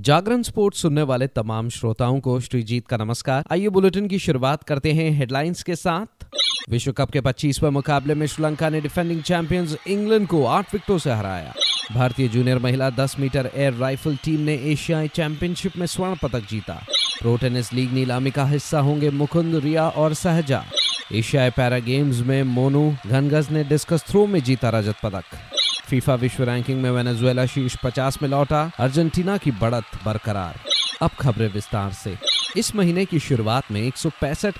जागरण sports सुनने वाले तमाम श्रोताओं को श्रीजीत का नमस्कार। आइए बुलेटिन की शुरुआत करते हैं हेडलाइंस के साथ। विश्व कप के 25वें मुकाबले में श्रीलंका ने डिफेंडिंग चैंपियंस इंग्लैंड को आठ विकेटों से हराया। भारतीय जूनियर महिला 10 मीटर एयर राइफल टीम ने एशियाई चैंपियनशिप में स्वर्ण पदक जीता। प्रो टेनिस लीग नीलामी का हिस्सा होंगे मुकुंद, रिया और सहजा। एशियाई पैरा गेम्स में मोनू घनगज ने डिस्कस थ्रो में जीता रजत पदक। फीफा विश्व रैंकिंग में वेनेजुएला शीर्ष 50 में लौटा अर्जेंटीना की बढ़त बरकरार। अब खबरें विस्तार से। इस महीने की शुरुआत में एक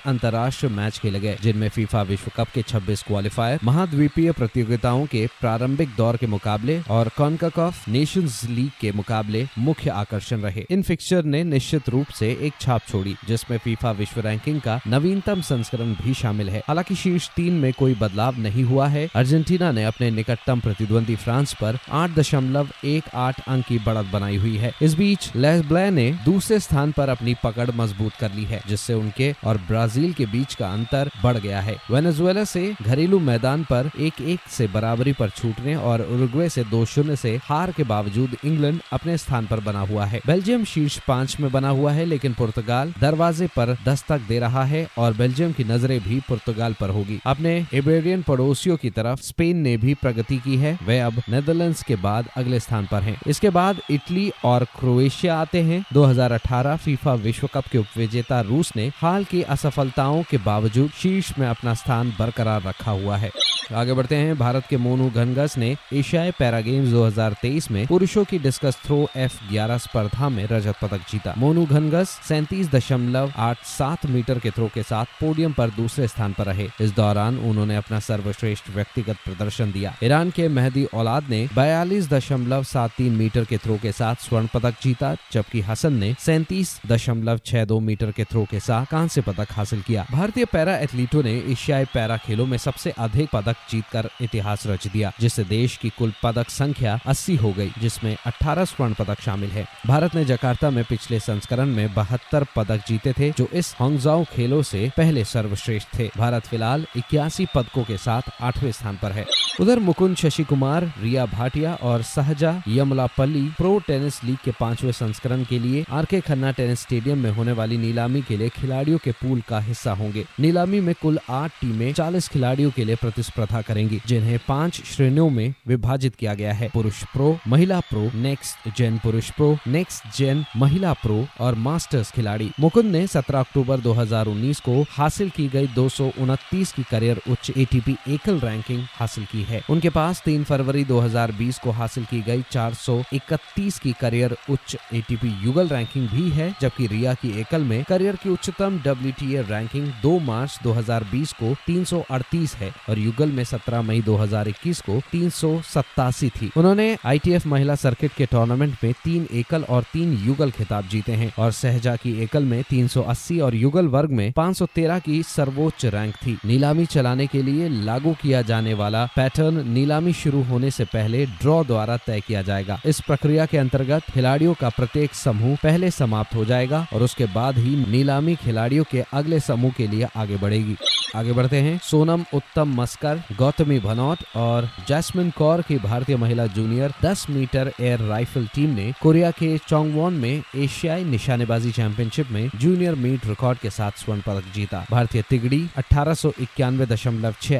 अंतर्राष्ट्रीय मैच खेले गए, जिनमें फीफा विश्व कप के 26 क्वालिफायर महाद्वीपीय प्रतियोगिताओं के प्रारंभिक दौर के मुकाबले और कॉन्काकॉफ नेशंस लीग के मुकाबले मुख्य आकर्षण रहे। इन फिक्चर ने निश्चित रूप से एक छाप छोड़ी, जिसमें फीफा विश्व रैंकिंग का नवीनतम संस्करण भी शामिल है। हालाँकि शीर्ष तीन में कोई बदलाव नहीं हुआ है। अर्जेंटीना ने अपने निकटतम प्रतिद्वंदी फ्रांस पर आठ दशमलव एक आठ अंक की बढ़त बनाई हुई है। इस बीच लेसब्ले ने दूसरे स्थान पर अपनी पकड़ मज़बूत कर ली है, जिससे उनके और ब्राज़ील के बीच का अंतर बढ़ गया है। वेनेजुएला से घरेलू मैदान पर एक एक से बराबरी पर छूटने और उरुग्वे से दो शून्य से हार के बावजूद इंग्लैंड अपने स्थान पर बना हुआ है। बेल्जियम शीर्ष पाँच में बना हुआ है, लेकिन पुर्तगाल दरवाजे पर दस्तक दे रहा है और बेल्जियम की नज़रें भी पुर्तगाल पर होगी। अपने इबेरियन पड़ोसियों की तरफ़ स्पेन ने भी प्रगति की है। वे अब नेदरलैंड्स के बाद अगले स्थान पर हैं। इसके बाद इटली और क्रोएशिया आते हैं। 2018 फीफा विश्व कप के उपविजेता रूस ने हाल की असफलताओं के बावजूद शीर्ष में अपना स्थान बरकरार रखा हुआ है। आगे बढ़ते हैं। भारत के मोनू घनगस ने एशियाई पैरा गेम्स 2023 में पुरुषों की डिस्कस थ्रो एफ़ ग्यारह स्पर्धा में रजत पदक जीता। मोनू घनगस सैंतीस दशमलव आठ सात मीटर के थ्रो के साथ पोडियम पर दूसरे स्थान पर रहे। इस दौरान उन्होंने अपना सर्वश्रेष्ठ व्यक्तिगत प्रदर्शन दिया। ईरान के मेहदी औलाद ने बयालीस दशमलव सात तीन मीटर के थ्रो के साथ स्वर्ण पदक जीता, जबकि हसन ने सैंतीस दशमलव छह दो मीटर के थ्रो के साथ कांस्य पदक हासिल किया। भारतीय पैरा एथलीटों ने एशियाई पैरा खेलों में सबसे अधिक पदक जीतकर इतिहास रच दिया, जिससे देश की कुल पदक संख्या 80 हो गई, जिसमें 18 स्वर्ण पदक शामिल है। भारत ने जकार्ता में पिछले संस्करण में बहत्तर पदक जीते थे, जो इस हांगजाओ खेलों से पहले सर्वश्रेष्ठ थे। भारत फ़िलहाल इक्यासी पदकों के साथ आठवें स्थान पर है। उधर मुकुंद शशि कुमार रिया भाटिया और सहजा यमलापल्ली प्रो टेनिस लीग के पाँचवें संस्करण के लिए आर के खन्ना टेनिस स्टेडियम में होने वाली नीलामी के लिए खिलाड़ियों के पूल का हिस्सा होंगे। नीलामी में कुल आठ टीमें चालीस खिलाड़ियों के लिए प्रतिस्पर्धा करेंगी, जिन्हें पाँच श्रेणियों में विभाजित किया गया है। पुरुष प्रो, महिला प्रो, नेक्स्ट जेन पुरुष प्रो, नेक्स्ट जेन महिला प्रो और मास्टर्स खिलाड़ी। मुकुंद ने 17 अक्टूबर 2019 को हासिल की गई दो सौ उनतीस की करियर उच्च एटीपी एकल रैंकिंग हासिल की है। उनके पास 3 फरवरी 2020 को हासिल की गई 431 की करियर उच्च एटीपी युगल रैंकिंग भी है, जबकि रिया की एकल में करियर की उच्चतम डब्ल्यूटीए रैंकिंग 2 मार्च 2020 को 338 है और युगल में 17 मई 2021 को तीन सौ सतासी थी। उन्होंने आईटीएफ महिला सर्किट के टूर्नामेंट में तीन एकल और तीन युगल खिताब जीते हैं और सहजा की एकल में 380 और युगल वर्ग में 513 की सर्वोच्च रैंक थी। नीलामी चलाने के लिए लागू किया जाने वाला पैटर्न नीलामी शुरू होने से पहले ड्रॉ द्वारा तय किया जाएगा। इस प्रक्रिया के अंतर्गत खिलाड़ियों का प्रत्येक समूह पहले समाप्त हो जाएगा और उसके बाद ही नीलामी खिलाड़ियों के अगले समूह के लिए आगे बढ़ेगी। आगे बढ़ते हैं सोनम उत्तम मस्कर, गौतमी भनौट और जैस्मिन कौर की भारतीय महिला junior 10 metre air rifle team ने कोरिया के चोंगवॉन में एशियाई निशानेबाजी चैंपियनशिप में जूनियर मीट रिकॉर्ड के साथ स्वर्ण पदक जीता। भारतीय तिगड़ी अठारह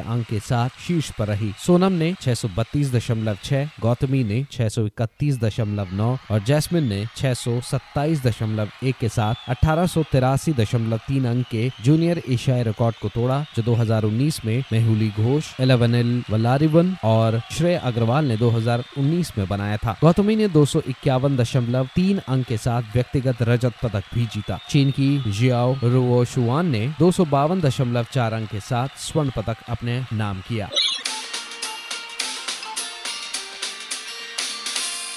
अंक के साथ शीर्ष पर रही। सोनम ने छह गौतमी ने छह और जैस्मिन ने छह के साथ अठारह अंक के जूनियर एशियाई रिकॉर्ड को तोड़ा, जो 2019 में मेहुली घोष एलेवनल वलारिवन और श्रेय अग्रवाल ने 2019 में बनाया था। गौतमी ने दो अंक के साथ व्यक्तिगत रजत पदक भी जीता। चीन की जियाओ रुओशुआन ने दो अंक के साथ स्वर्ण पदक अपने नाम किया।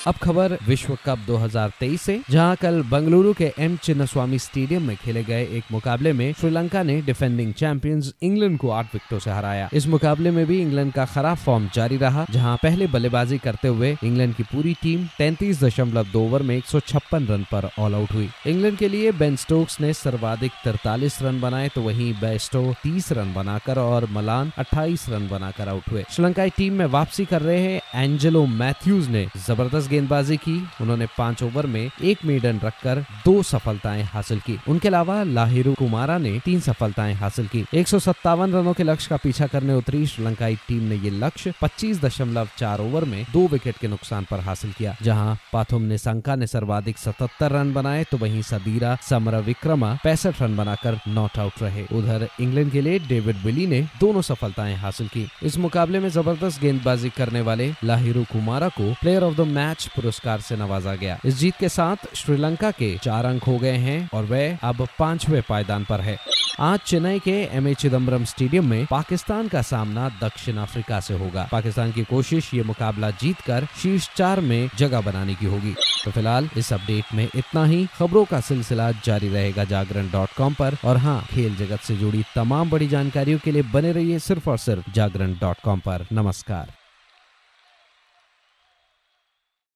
अब खबर विश्व कप 2023 से, जहाँ कल बंगलुरु के एम चिन्नस्वामी स्टेडियम में खेले गए एक मुकाबले में श्रीलंका ने डिफेंडिंग चैंपियंस इंग्लैंड को आठ विकेटों से हराया। इस मुकाबले में भी इंग्लैंड का खराब फॉर्म जारी रहा, जहाँ पहले बल्लेबाजी करते हुए इंग्लैंड की पूरी टीम तैतीस ओवर में एक सौ छप्पन रन पर ऑल आउट हुई। इंग्लैंड के लिए बेन स्टोक्स ने सर्वाधिक तिरतालीस रन बनाए तो वहीं बेस्टो तीस रन बनाकर और मलान अट्ठाईस रन बनाकर आउट हुए। श्रीलंकाई टीम में वापसी कर रहे हैं एंजेलो मैथ्यूज ने, ज़बरदस्त गेंदबाजी की। उन्होंने पाँच ओवर में एक मेडन रखकर दो सफलताएँ हासिल की। उनके अलावा लाहिरू कुमारा ने तीन सफलताएँ हासिल की। एक सौ सत्तावन रनों के लक्ष्य का पीछा करने उतरी श्रीलंकाई टीम ने ये लक्ष्य पच्चीस दशमलव चार ओवर में दो विकेट के नुकसान पर हासिल किया। जहाँ पाथुम निशंका ने सर्वाधिक सतहत्तर रन बनाए तो वहीं सबीरा समर विक्रमा पैंसठ रन बनाकर नॉट आउट रहे। उधर इंग्लैंड के लिए डेविड बिली ने दोनों सफलताएँ हासिल की। इस मुकाबले में ज़बरदस्त गेंदबाजी करने वाले लाहिरू कुमारा को प्लेयर ऑफ़ द मैच पुरस्कार से नवाजा गया। इस जीत के साथ श्रीलंका के चार अंक हो गए हैं और वह अब पांचवे पायदान पर है। आज चेन्नई के एम ए चिदम्बरम स्टेडियम में पाकिस्तान का सामना दक्षिण अफ्रीका से होगा। पाकिस्तान की कोशिश ये मुकाबला जीतकर शीर्ष चार में जगह बनाने की होगी। तो फ़िलहाल इस अपडेट में इतना ही। खबरों का सिलसिला जारी रहेगा जागरण डॉट कॉम पर। और हाँ खेल जगत से जुड़ी तमाम बड़ी जानकारियों के लिए बने रहिए सिर्फ़ और सिर्फ़ जागरण डॉट कॉम पर। नमस्कार।